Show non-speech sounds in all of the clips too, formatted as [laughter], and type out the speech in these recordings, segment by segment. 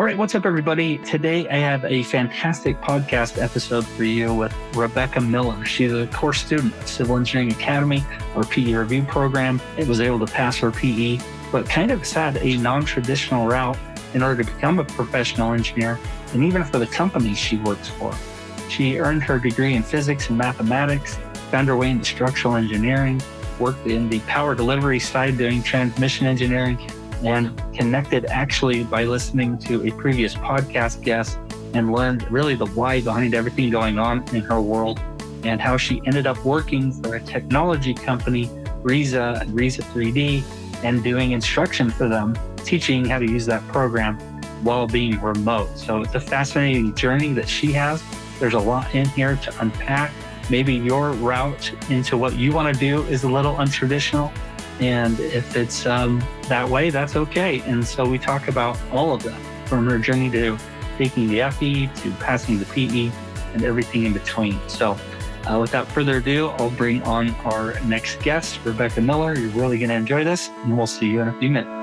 All right, what's up, everybody? Today I have a fantastic podcast episode for you with Rebecca Miller. She's a course student at Civil Engineering Academy, our PE review program. It was able to pass her PE, but kind of had a non traditional route in order to become a professional engineer, and even for the company she works for. She earned her degree in physics and mathematics, found her way into structural engineering, worked in the power delivery side doing transmission engineering, and connected actually by listening to a previous podcast guest and learned really the why behind everything going on in her world and how she ended up working for a technology company, RISA RISA 3D, and doing instruction for them, teaching how to use that program while being remote. So it's a fascinating journey that she has. There's a lot in here to unpack. Maybe your route into what you want to do is a little untraditional. And if it's um, that way, that's okay. And so we talk about all of that from her journey to taking the FE to passing the PE and everything in between. So uh, without further ado, I'll bring on our next guest, Rebecca Miller. You're really going to enjoy this, and we'll see you in a few minutes.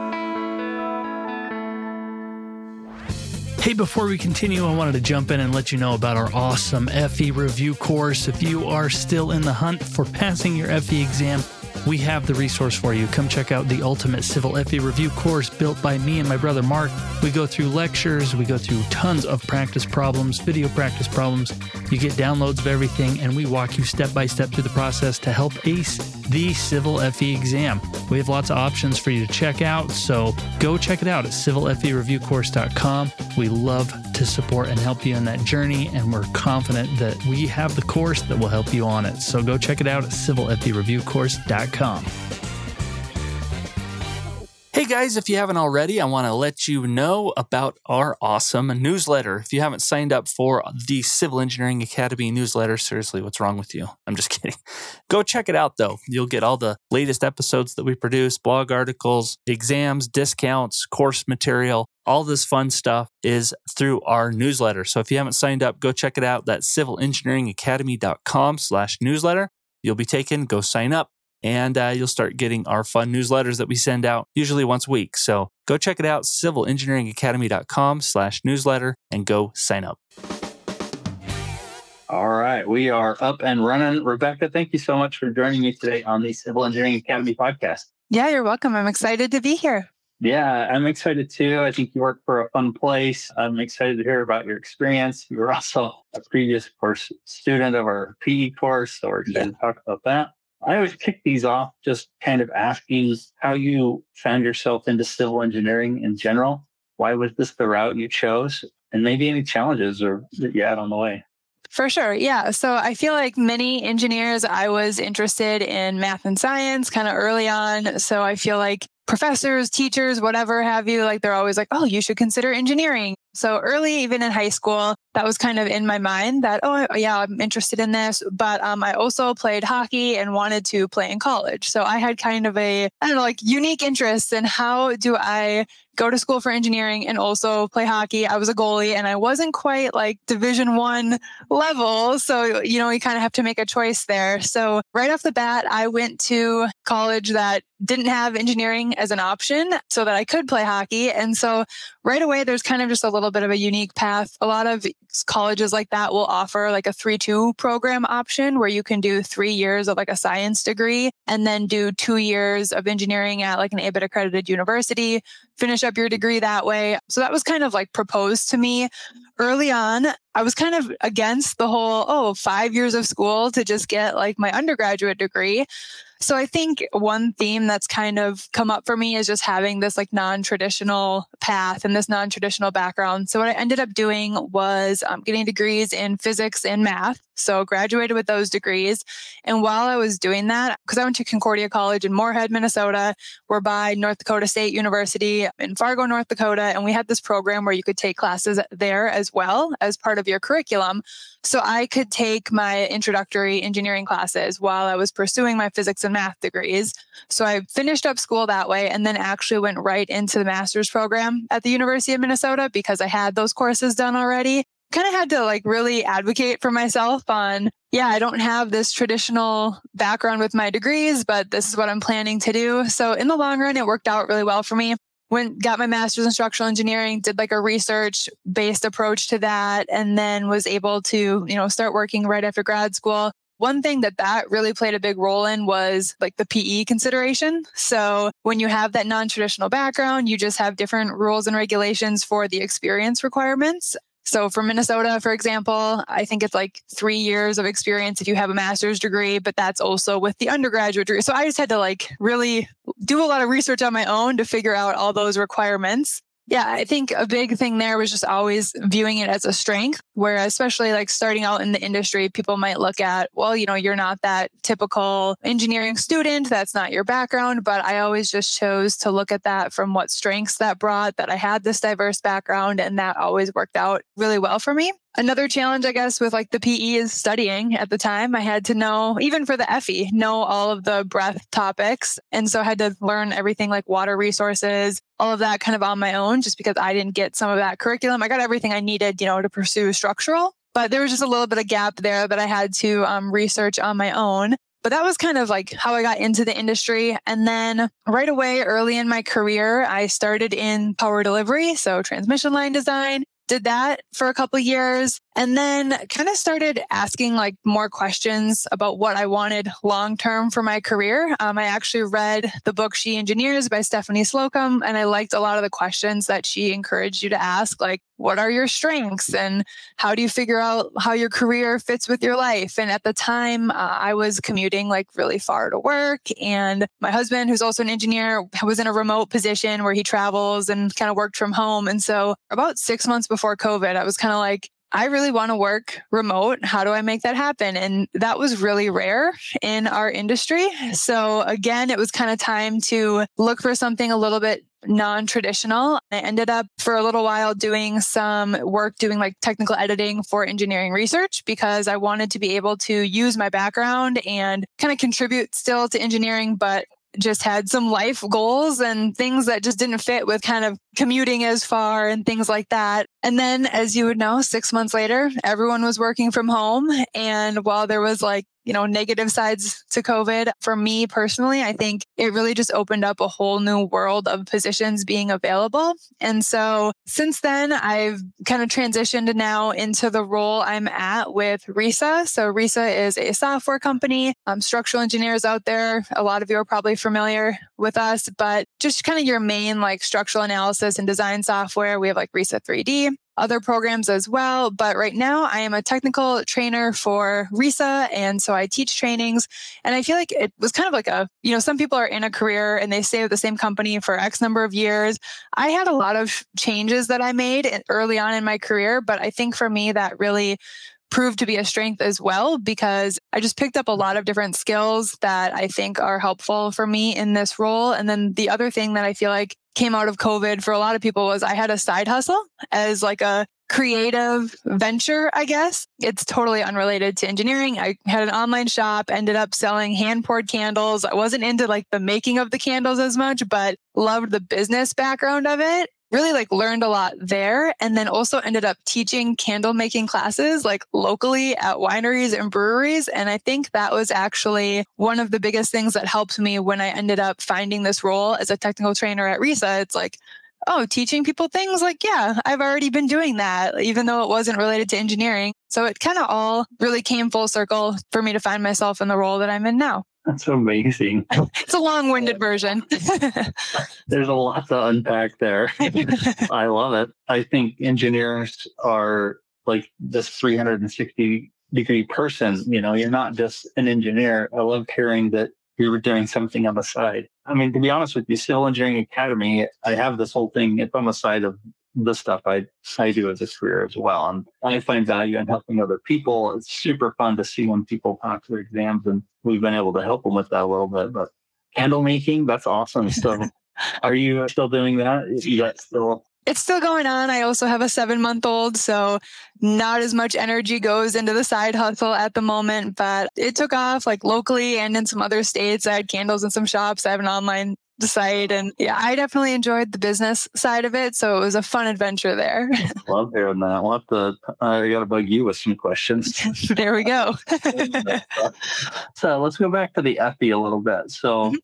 Hey, before we continue, I wanted to jump in and let you know about our awesome FE review course. If you are still in the hunt for passing your FE exam, we have the resource for you. Come check out the Ultimate Civil FE Review course built by me and my brother Mark. We go through lectures, we go through tons of practice problems, video practice problems. You get downloads of everything, and we walk you step by step through the process to help ace the Civil FE exam. We have lots of options for you to check out, so go check it out at civilfereviewcourse.com. We love to support and help you in that journey, and we're confident that we have the course that will help you on it. So go check it out at civilfereviewcourse.com. Guys, if you haven't already, I want to let you know about our awesome newsletter. If you haven't signed up for the Civil Engineering Academy newsletter, seriously, what's wrong with you? I'm just [laughs] kidding. Go check it out though. You'll get all the latest episodes that we produce, blog articles, exams, discounts, course material. All this fun stuff is through our newsletter. So if you haven't signed up, go check it out. That's civilengineeringacademy.com slash newsletter. You'll be taken, go sign up and uh, you'll start getting our fun newsletters that we send out usually once a week. So go check it out, civilengineeringacademy.com slash newsletter and go sign up. All right, we are up and running. Rebecca, thank you so much for joining me today on the Civil Engineering Academy podcast. Yeah, you're welcome. I'm excited to be here. Yeah, I'm excited too. I think you work for a fun place. I'm excited to hear about your experience. You were also a previous course student of our PE course, so we're excited yeah. to talk about that. I always kick these off just kind of asking how you found yourself into civil engineering in general. Why was this the route you chose? And maybe any challenges or that you had on the way. For sure. Yeah. So I feel like many engineers, I was interested in math and science kind of early on. So I feel like professors, teachers, whatever have you, like they're always like, oh, you should consider engineering. So early, even in high school, that was kind of in my mind that, oh, yeah, I'm interested in this. But um, I also played hockey and wanted to play in college. So I had kind of a, I don't know, like unique interests in how do I go to school for engineering and also play hockey. I was a goalie and I wasn't quite like division one level. So, you know, you kind of have to make a choice there. So right off the bat, I went to college that didn't have engineering as an option so that I could play hockey. And so right away, there's kind of just a little bit of a unique path. A lot of colleges like that will offer like a 3 2 program option where you can do three years of like a science degree and then do two years of engineering at like an ABET accredited university, finish up your degree that way. So that was kind of like proposed to me early on. I was kind of against the whole, oh, five years of school to just get like my undergraduate degree. So I think one theme that's kind of come up for me is just having this like non-traditional path and this non-traditional background. So what I ended up doing was um, getting degrees in physics and math. So graduated with those degrees. And while I was doing that, because I went to Concordia College in Moorhead, Minnesota, we're by North Dakota State University in Fargo, North Dakota. And we had this program where you could take classes there as well as part of your curriculum. So I could take my introductory engineering classes while I was pursuing my physics and math degrees. So I finished up school that way and then actually went right into the master's program at the University of Minnesota because I had those courses done already kind of had to like really advocate for myself on, yeah, I don't have this traditional background with my degrees, but this is what I'm planning to do. So in the long run, it worked out really well for me. went got my master's in structural engineering did like a research based approach to that and then was able to you know start working right after grad school one thing that that really played a big role in was like the PE consideration. So when you have that non-traditional background, you just have different rules and regulations for the experience requirements. So for Minnesota, for example, I think it's like three years of experience if you have a master's degree, but that's also with the undergraduate degree. So I just had to like really do a lot of research on my own to figure out all those requirements. Yeah, I think a big thing there was just always viewing it as a strength, where especially like starting out in the industry, people might look at, well, you know, you're not that typical engineering student. That's not your background. But I always just chose to look at that from what strengths that brought, that I had this diverse background, and that always worked out really well for me. Another challenge, I guess, with like the PE is studying at the time. I had to know, even for the FE, know all of the breath topics. And so I had to learn everything like water resources, all of that kind of on my own, just because I didn't get some of that curriculum. I got everything I needed, you know, to pursue structural. But there was just a little bit of gap there that I had to um, research on my own. But that was kind of like how I got into the industry. And then right away, early in my career, I started in power delivery, so transmission line design did that for a couple years and then kind of started asking like more questions about what I wanted long term for my career. Um, I actually read the book She Engineers by Stephanie Slocum, and I liked a lot of the questions that she encouraged you to ask, like, what are your strengths and how do you figure out how your career fits with your life? And at the time, uh, I was commuting like really far to work, and my husband, who's also an engineer, was in a remote position where he travels and kind of worked from home. And so, about six months before COVID, I was kind of like, I really want to work remote. How do I make that happen? And that was really rare in our industry. So, again, it was kind of time to look for something a little bit non traditional. I ended up for a little while doing some work doing like technical editing for engineering research because I wanted to be able to use my background and kind of contribute still to engineering, but just had some life goals and things that just didn't fit with kind of commuting as far and things like that. And then, as you would know, six months later, everyone was working from home. And while there was like you know, negative sides to COVID. For me personally, I think it really just opened up a whole new world of positions being available. And so since then, I've kind of transitioned now into the role I'm at with RISA. So RISA is a software company. Um, structural engineers out there, a lot of you are probably familiar with us, but just kind of your main like structural analysis and design software. We have like RISA 3D, other programs as well. But right now, I am a technical trainer for RISA. And so I teach trainings. And I feel like it was kind of like a, you know, some people are in a career and they stay with the same company for X number of years. I had a lot of changes that I made early on in my career. But I think for me, that really proved to be a strength as well because I just picked up a lot of different skills that I think are helpful for me in this role. And then the other thing that I feel like came out of COVID for a lot of people was I had a side hustle as like a creative venture, I guess. It's totally unrelated to engineering. I had an online shop, ended up selling hand poured candles. I wasn't into like the making of the candles as much, but loved the business background of it really like learned a lot there and then also ended up teaching candle making classes like locally at wineries and breweries. And i think that was actually one of the biggest things that helped me when i ended up finding this role as a technical trainer at RISA. It's like oh teaching people things? Like yeah i've already been doing that even though it wasn't related to engineering. So it kind of all really came full circle for me to find myself in the role that i'm in now that's amazing. [laughs] It's a long winded version. [laughs] There's a lot to unpack there. [laughs] I love it. I think engineers are like this 360 degree person. You know, you're not just an engineer. I love hearing that you're doing something on the side. I mean, to be honest with you, Civil Engineering Academy, I have this whole thing. It's on the side of the stuff I, I do as a career as well. And I find value in helping other people. It's super fun to see when people pass their exams and we've been able to help them with that a little bit. But candle making, that's awesome. So [laughs] are you still doing that? You got still it's still going on. I also have a seven month old, so not as much energy goes into the side hustle at the moment, but it took off like locally and in some other states. I had candles in some shops. I have an online site. And yeah, I definitely enjoyed the business side of it. So it was a fun adventure there. [laughs] Love hearing that. We'll have to, I got to bug you with some questions. [laughs] there we go. [laughs] so let's go back to the FE a little bit. So mm-hmm.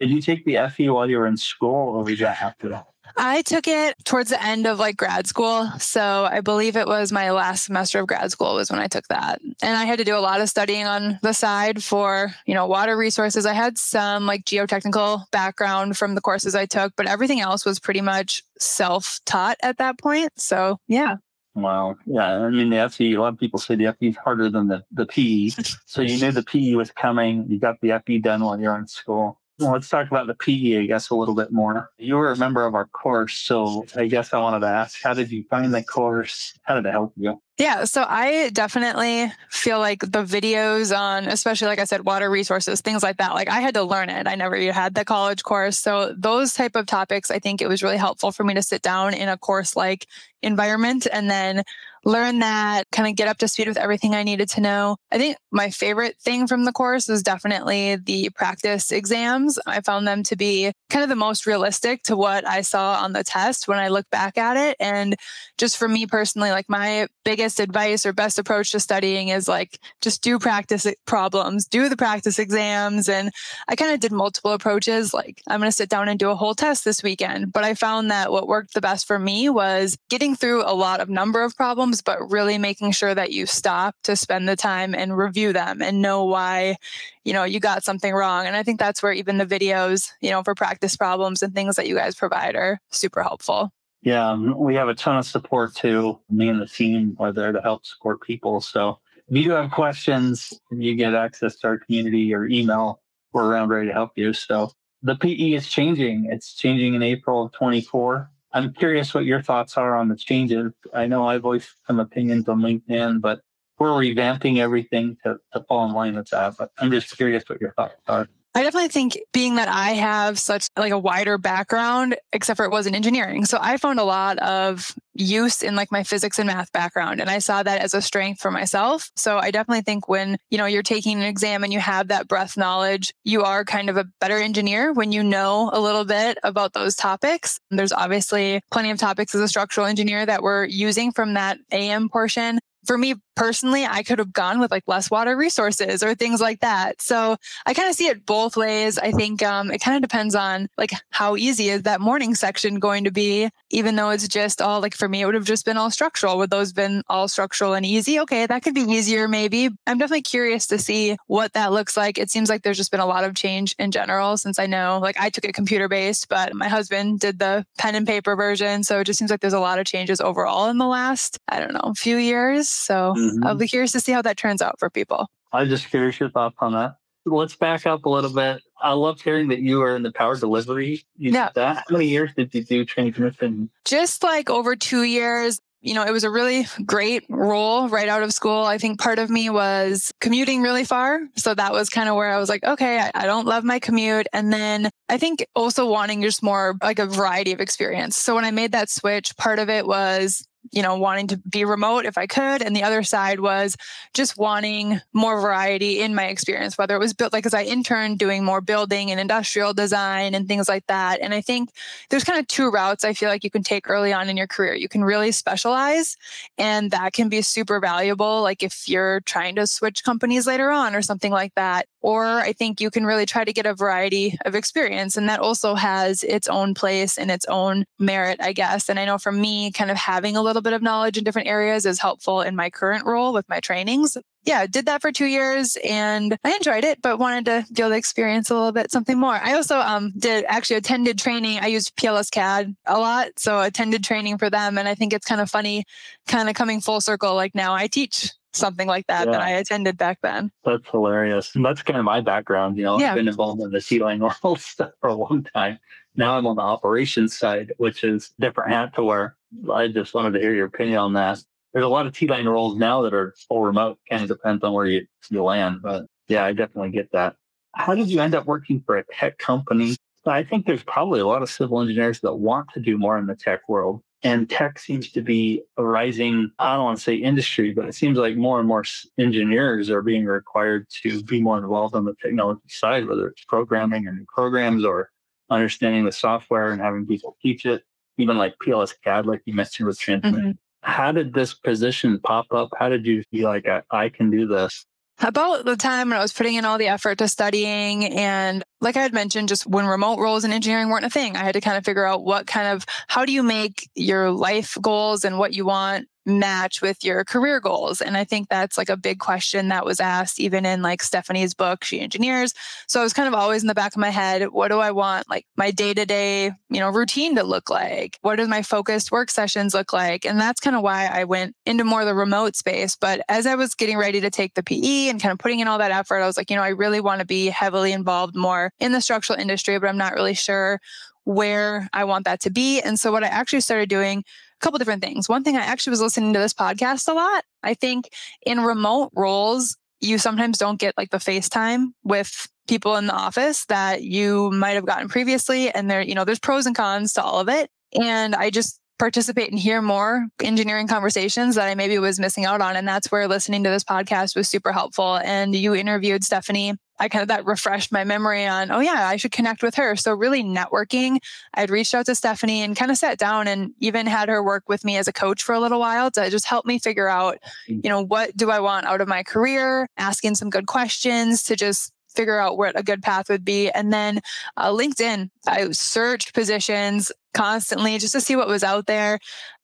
did you take the FE while you were in school or was that after that? I took it towards the end of like grad school. So I believe it was my last semester of grad school was when I took that. And I had to do a lot of studying on the side for, you know, water resources. I had some like geotechnical background from the courses I took, but everything else was pretty much self taught at that point. So yeah. Wow. Yeah. I mean, the FE, a lot of people say the FE is harder than the, the PE. [laughs] So you knew the PE was coming. You got the FE done while you're in school. Well, let's talk about the PE, I guess, a little bit more. You were a member of our course. So I guess I wanted to ask, how did you find the course? How did it help you? Yeah, so I definitely feel like the videos on, especially like I said, water resources, things like that. Like I had to learn it. I never had the college course, so those type of topics, I think it was really helpful for me to sit down in a course like environment and then learn that, kind of get up to speed with everything I needed to know. I think my favorite thing from the course was definitely the practice exams. I found them to be kind of the most realistic to what I saw on the test when I look back at it. And just for me personally, like my biggest advice or best approach to studying is like just do practice problems, do the practice exams. And I kind of did multiple approaches. Like I'm going to sit down and do a whole test this weekend. But I found that what worked the best for me was getting through a lot of number of problems, but really making sure that you stop to spend the time and review them and know why, you know, you got something wrong. And I think that's where even the videos, you know, for practice problems and things that you guys provide are super helpful. Yeah, um, we have a ton of support too. Me and the team are there to help support people. So if you do have questions, you get access to our community or email. We're around ready to help you. So the PE is changing. It's changing in April of 24. I'm curious what your thoughts are on the changes. I know I voiced some opinions on LinkedIn, but we're revamping everything to, to fall in line with that. But I'm just curious what your thoughts are. I definitely think being that I have such like a wider background, except for it was in engineering. So I found a lot of use in like my physics and math background. And I saw that as a strength for myself. So I definitely think when, you know, you're taking an exam and you have that breadth knowledge, you are kind of a better engineer when you know a little bit about those topics. There's obviously plenty of topics as a structural engineer that we're using from that AM portion for me personally, I could have gone with like less water resources or things like that. So I kind of see it both ways. I think um, it kind of depends on like how easy is that morning section going to be, even though it's just all like for me, it would have just been all structural. Would those been all structural and easy? Okay, that could be easier maybe. I'm definitely curious to see what that looks like. It seems like there's just been a lot of change in general since I know like I took it computer based, but my husband did the pen and paper version. So it just seems like there's a lot of changes overall in the last, I don't know, few years. So mm-hmm. I'll be curious to see how that turns out for people. I'm just curious your thoughts on that. Let's back up a little bit. I love hearing that you were in the power delivery. You yeah. That. How many years did you do transmission? Just like over two years. You know, it was a really great role right out of school. I think part of me was commuting really far. So that was kind of where I was like, okay, I, I don't love my commute. And then I think also wanting just more like a variety of experience. So when I made that switch, part of it was you know, wanting to be remote if I could. And the other side was just wanting more variety in my experience, whether it was built like as I interned doing more building and industrial design and things like that. And I think there's kind of two routes I feel like you can take early on in your career. You can really specialize, and that can be super valuable. Like if you're trying to switch companies later on or something like that. Or I think you can really try to get a variety of experience. And that also has its own place and its own merit, I guess. And I know for me, kind of having a little bit of knowledge in different areas is helpful in my current role with my trainings. Yeah, did that for two years and I enjoyed it, but wanted to feel the experience a little bit, something more. I also um, did actually attended training. I used PLS-CADD a lot. So attended training for them. And I think it's kind of funny, kind of coming full circle. Like now I teach something like that yeah. that I attended back then. That's hilarious. And that's kind of my background. You know, yeah. I've been involved in the T-line [laughs] world stuff for a long time. Now I'm on the operations side, which is different hat to wear. I just wanted to hear your opinion on that. There's a lot of T-line roles now that are full remote. Kind of depends on where you, you land. But yeah, I definitely get that. How did you end up working for a tech company? I think there's probably a lot of civil engineers that want to do more in the tech world. And tech seems to be a rising, I don't want to say industry, but it seems like more and more engineers are being required to be more involved on the technology side, whether it's programming or new programs or understanding the software and having people teach it, even like PLS-CADD, like you mentioned with Transmit. Mm-hmm. How did this position pop up? How did you feel like I, I can do this? About the time when I was putting in all the effort to studying. And like I had mentioned, just when remote roles in engineering weren't a thing, I had to kind of figure out what kind of, how do you make your life goals and what you want match with your career goals? And I think that's like a big question that was asked even in like Stephanie's book, She Engineers. So I was kind of always in the back of my head, what do I want like my day-to-day, you know, routine to look like? What do my focused work sessions look like? And that's kind of why I went into more the remote space. But as I was getting ready to take the PE and kind of putting in all that effort, I was like, you know, I really want to be heavily involved more in the structural industry, but I'm not really sure where I want that to be. And so what I actually started doing couple different things. One thing I actually was listening to this podcast a lot. I think in remote roles, you sometimes don't get like the FaceTime with people in the office that you might have gotten previously. And there, you know, there's pros and cons to all of it. And I just participate and hear more engineering conversations that I maybe was missing out on. And that's where listening to this podcast was super helpful. And you interviewed Stephanie I kind of that refreshed my memory on, oh yeah, I should connect with her. So really networking. I'd reached out to Stephanie and kind of sat down and even had her work with me as a coach for a little while to just help me figure out, mm. you know, what do I want out of my career, asking some good questions to just figure out what a good path would be. And then uh, LinkedIn, I searched positions constantly just to see what was out there.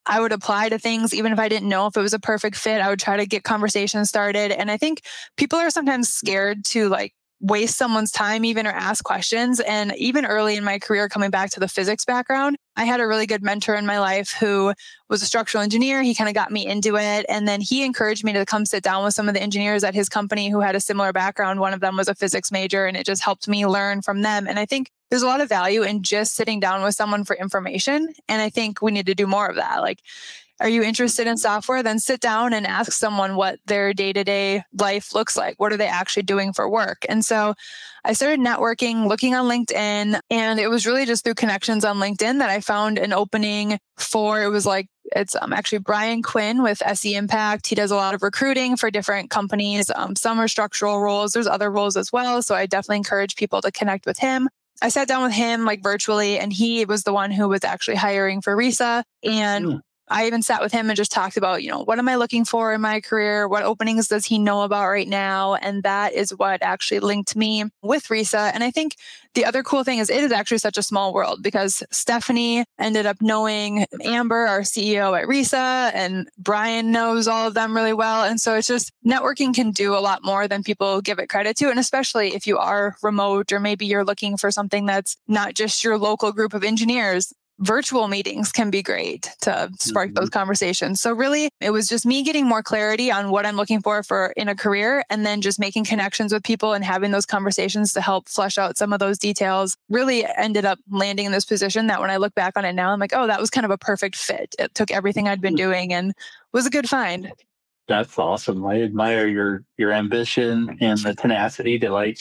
I would apply to things even if I didn't know if it was a perfect fit. I would try to get conversations started. And I think people are sometimes scared to like waste someone's time even or ask questions. And even early in my career, coming back to the physics background, I had a really good mentor in my life who was a structural engineer. He kind of got me into it. And then he encouraged me to come sit down with some of the engineers at his company who had a similar background. One of them was a physics major, and it just helped me learn from them. And I think there's a lot of value in just sitting down with someone for information. And I think we need to do more of that. Like, are you interested in software? Then sit down and ask someone what their day to day life looks like. What are they actually doing for work? And so I started networking, looking on LinkedIn, and it was really just through connections on LinkedIn that I found an opening for it was like it's um, actually Brian Quinn with SE Impact. He does a lot of recruiting for different companies. Um, some are structural roles. There's other roles as well. So I definitely encourage people to connect with him. I sat down with him like virtually, and he was the one who was actually hiring for RISA. And mm. I even sat with him and just talked about, you know, what am I looking for in my career? What openings does he know about right now? And that is what actually linked me with RISA. And I think the other cool thing is it is actually such a small world because Stephanie ended up knowing Amber, our CEO at RISA, and Brian knows all of them really well. And so it's just networking can do a lot more than people give it credit to. And especially if you are remote or maybe you're looking for something that's not just your local group of engineers, virtual meetings can be great to spark mm-hmm. those conversations. So really it was just me getting more clarity on what I'm looking for for in a career and then just making connections with people and having those conversations to help flesh out some of those details. Really ended up landing in this position that when I look back on it now I'm like, "Oh, that was kind of a perfect fit. It took everything I'd been mm-hmm. doing and was a good find." That's awesome. I admire your your ambition and the tenacity to like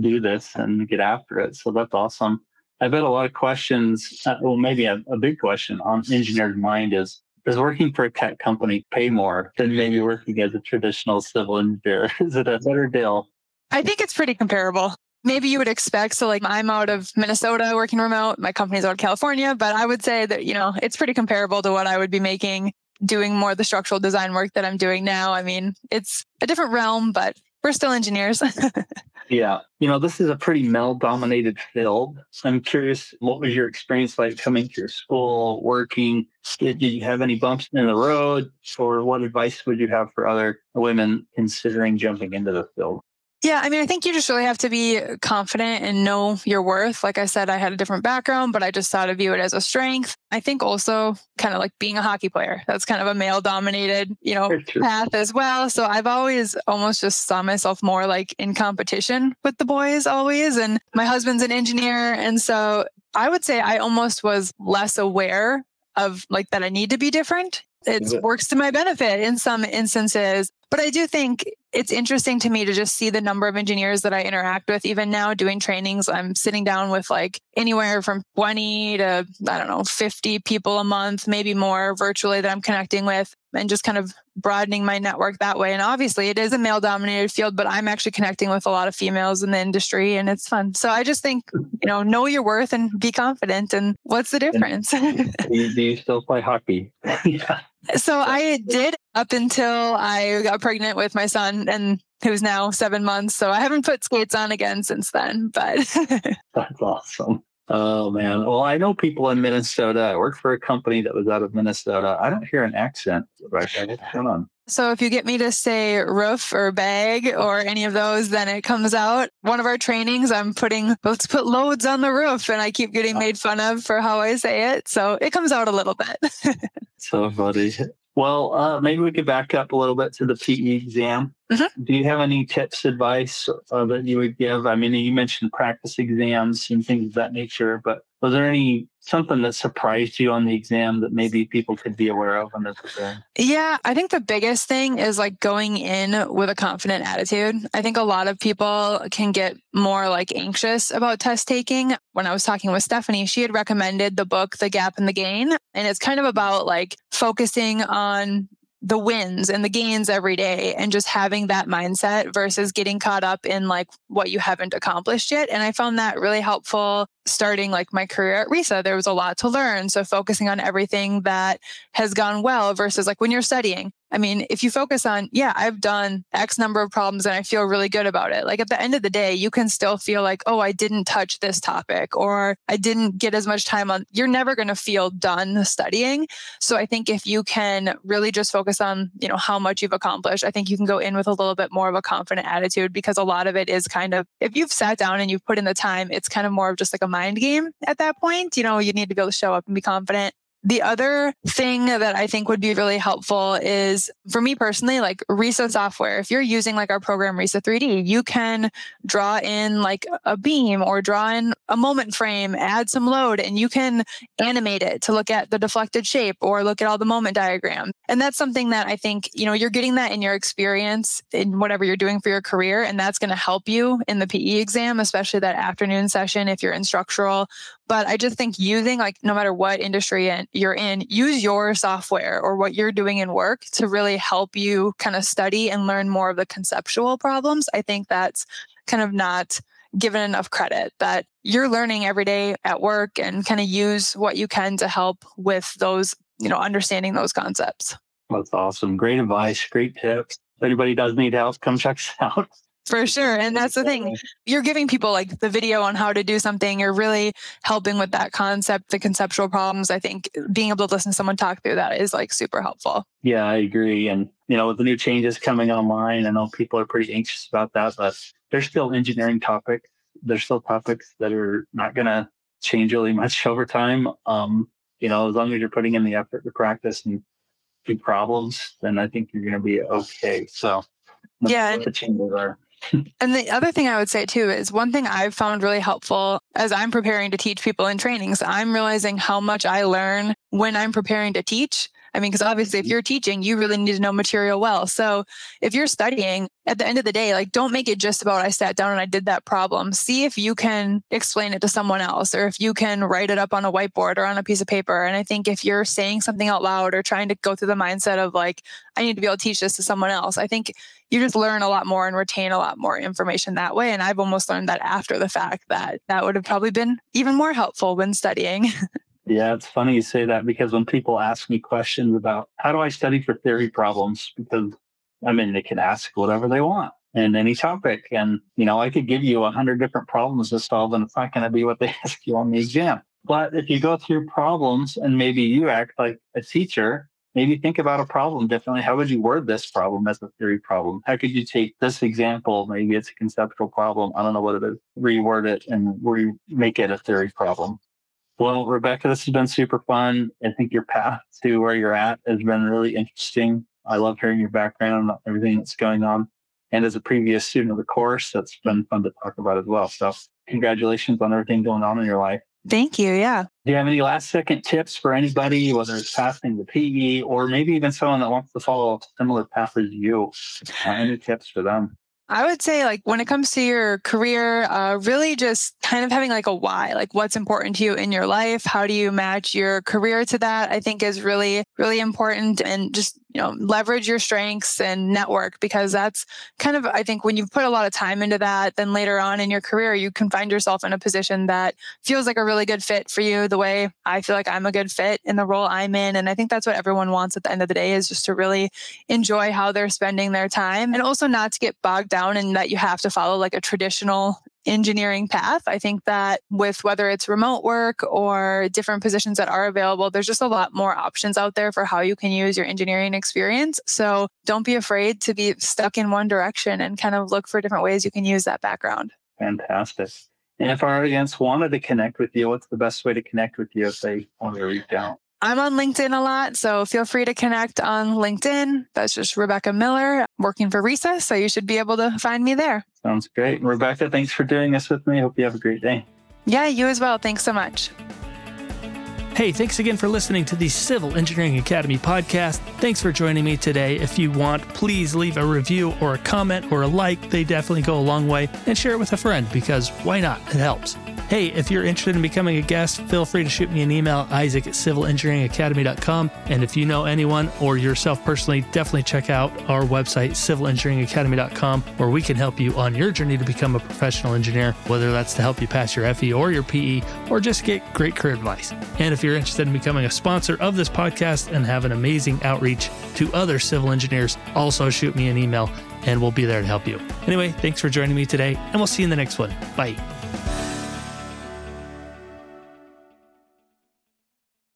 do this and get after it. So that's awesome. I bet a lot of questions, uh, well, maybe a, a big question on engineered mind is does working for a tech company pay more than maybe working as a traditional civil engineer? [laughs] Is it a better deal? I think it's pretty comparable. Maybe you would expect. So, like, I'm out of Minnesota working remote, my company's out of California, but I would say that, you know, it's pretty comparable to what I would be making doing more of the structural design work that I'm doing now. I mean, it's a different realm, but we're still engineers. [laughs] yeah. You know, this is a pretty male dominated field. I'm curious, what was your experience like coming to your school, working? Did you have any bumps in the road? Or what advice would you have for other women considering jumping into the field? Yeah, I mean, I think you just really have to be confident and know your worth. Like I said, I had a different background, but I just thought to view it as a strength. I think also kind of like being a hockey player. That's kind of a male dominated, you know, path as well. So I've always almost just saw myself more like in competition with the boys always. And my husband's an engineer. And so I would say I almost was less aware of like that I need to be different. It works to my benefit in some instances. But I do think it's interesting to me to just see the number of engineers that I interact with. Even now, doing trainings, I'm sitting down with like anywhere from 20 to, I don't know, 50 people a month, maybe more virtually that I'm connecting with and just kind of broadening my network that way. And obviously, it is a male dominated field, but I'm actually connecting with a lot of females in the industry and it's fun. So I just think, you know, know your worth and be confident. And what's the difference? [laughs] do, you, do you still play hockey? [laughs] yeah. So I did up until I got pregnant with my son. And who's now seven months. So I haven't put skates on again since then, but [laughs] that's awesome. Oh man. Well, I know people in Minnesota. I work for a company that was out of Minnesota. I don't hear an accent. What's going on? So if you get me to say roof or bag or any of those, then it comes out. One of our trainings, I'm putting let's put loads on the roof, and I keep getting made fun of for how I say it. So it comes out a little bit. [laughs] so funny. Well, uh, maybe we could back up a little bit to the PE exam. Mm-hmm. Do you have any tips, advice uh, that you would give? I mean, you mentioned practice exams and things of that nature, but was there any something that surprised you on the exam that maybe people could be aware of on this exam? Yeah, I think the biggest thing is like going in with a confident attitude. I think a lot of people can get more like anxious about test taking. When I was talking with Stephanie, she had recommended the book The Gap and the Gain, and it's kind of about like focusing on the wins and the gains every day and just having that mindset versus getting caught up in like what you haven't accomplished yet. And I found that really helpful starting like my career at RISA. There was a lot to learn. So focusing on everything that has gone well versus like when you're studying, I mean, if you focus on, yeah, I've done X number of problems and I feel really good about it. Like at the end of the day, you can still feel like, oh, I didn't touch this topic or I didn't get as much time on. You're never going to feel done studying. So I think if you can really just focus on, you know, how much you've accomplished, I think you can go in with a little bit more of a confident attitude because a lot of it is kind of, if you've sat down and you've put in the time, it's kind of more of just like a mind game at that point. You know, you need to be able to show up and be confident. The other thing that I think would be really helpful is for me personally, like RISA software. If you're using like our program RISA 3D, you can draw in like a beam or draw in a moment frame, add some load, and you can animate it to look at the deflected shape or look at all the moment diagrams. And that's something that I think, you know, you're getting that in your experience in whatever you're doing for your career. And that's going to help you in the PE exam, especially that afternoon session if you're in structural but I just think using like no matter what industry you're in, use your software or what you're doing in work to really help you kind of study and learn more of the conceptual problems. I think that's kind of not given enough credit that you're learning every day at work and kind of use what you can to help with those, you know, understanding those concepts. That's awesome. Great advice. Great tips. If anybody does need help, come check us [laughs] out. For sure. And that's the thing. You're giving people like the video on how to do something. You're really helping with that concept, the conceptual problems. I think being able to listen to someone talk through that is like super helpful. Yeah, I agree. And, you know, with the new changes coming online, I know people are pretty anxious about that, but there's still engineering topics. There's still topics that are not going to change really much [laughs] over time. Um, you know, as long as you're putting in the effort to practice and do problems, then I think you're going to be okay. So, yeah, the changes are and the other thing I would say too is one thing I've found really helpful as I'm preparing to teach people in trainings, I'm realizing how much I learn when I'm preparing to teach I mean, because obviously, if mm-hmm. you're teaching, you really need to know material well. So if you're studying, at the end of the day, like don't make it just about I sat down and I did that problem. See if you can explain it to someone else or if you can write it up on a whiteboard or on a piece of paper. And I think if you're saying something out loud or trying to go through the mindset of like, I need to be able to teach this to someone else, I think you just learn a lot more and retain a lot more information that way. And I've almost learned that after the fact that that would have probably been even more helpful when studying. [laughs] Yeah, it's funny you say that because when people ask me questions about how do I study for theory problems, because I mean, they can ask whatever they want in any topic. And, you know, I could give you a hundred different problems to solve and it's not going to be what they [laughs] ask you on the exam. But if you go through problems and maybe you act like a teacher, maybe think about a problem differently. How would you word this problem as a theory problem? How could you take this example? Maybe it's a conceptual problem. I don't know what it is. Reword it and re- make it a theory problem. Well, Rebecca, this has been super fun. I think your path to where you're at has been really interesting. I love hearing your background, everything that's going on. And as a previous student of the course, that's been fun to talk about as well. So, congratulations on everything going on in your life. Thank you. Yeah. Do you have any last second tips for anybody, whether it's passing the PE or maybe even someone that wants to follow a similar path as you? Uh, any tips for them? I would say, like, when it comes to your career, uh, really just kind of having like a why, like what's important to you in your life. How do you match your career to that? I think is really, really important. And just you know, leverage your strengths and network because that's kind of, I think, when you put a lot of time into that, then later on in your career, you can find yourself in a position that feels like a really good fit for you, the way I feel like I'm a good fit in the role I'm in. And I think that's what everyone wants at the end of the day is just to really enjoy how they're spending their time and also not to get bogged down in that you have to follow like a traditional engineering path. I think that with whether it's remote work or different positions that are available, there's just a lot more options out there for how you can use your engineering experience. So don't be afraid to be stuck in one direction and kind of look for different ways you can use that background. Fantastic. And if our audience wanted to connect with you, what's the best way to connect with you if they want to reach out? I'm on LinkedIn a lot, so feel free to connect on LinkedIn. That's just Rebecca Miller working for RISA, so you should be able to find me there. Sounds great. Rebecca, thanks for doing this with me. Hope you have a great day. Yeah, you as well. Thanks so much. Hey, thanks again for listening to the Civil Engineering Academy podcast. Thanks for joining me today. If you want, please leave a review or a comment or a like. They definitely go a long way. And share it with a friend because why not? It helps. Hey, if you're interested in becoming a guest, feel free to shoot me an email, isaac at civilengineeringacademy.com. And if you know anyone or yourself personally, definitely check out our website, civilengineeringacademy.com, where we can help you on your journey to become a professional engineer, whether that's to help you pass your FE or your PE, or just get great career advice. And if you're interested in becoming a sponsor of this podcast and have an amazing outreach to other civil engineers, also shoot me an email and we'll be there to help you. Anyway, thanks for joining me today, and we'll see you in the next one. Bye.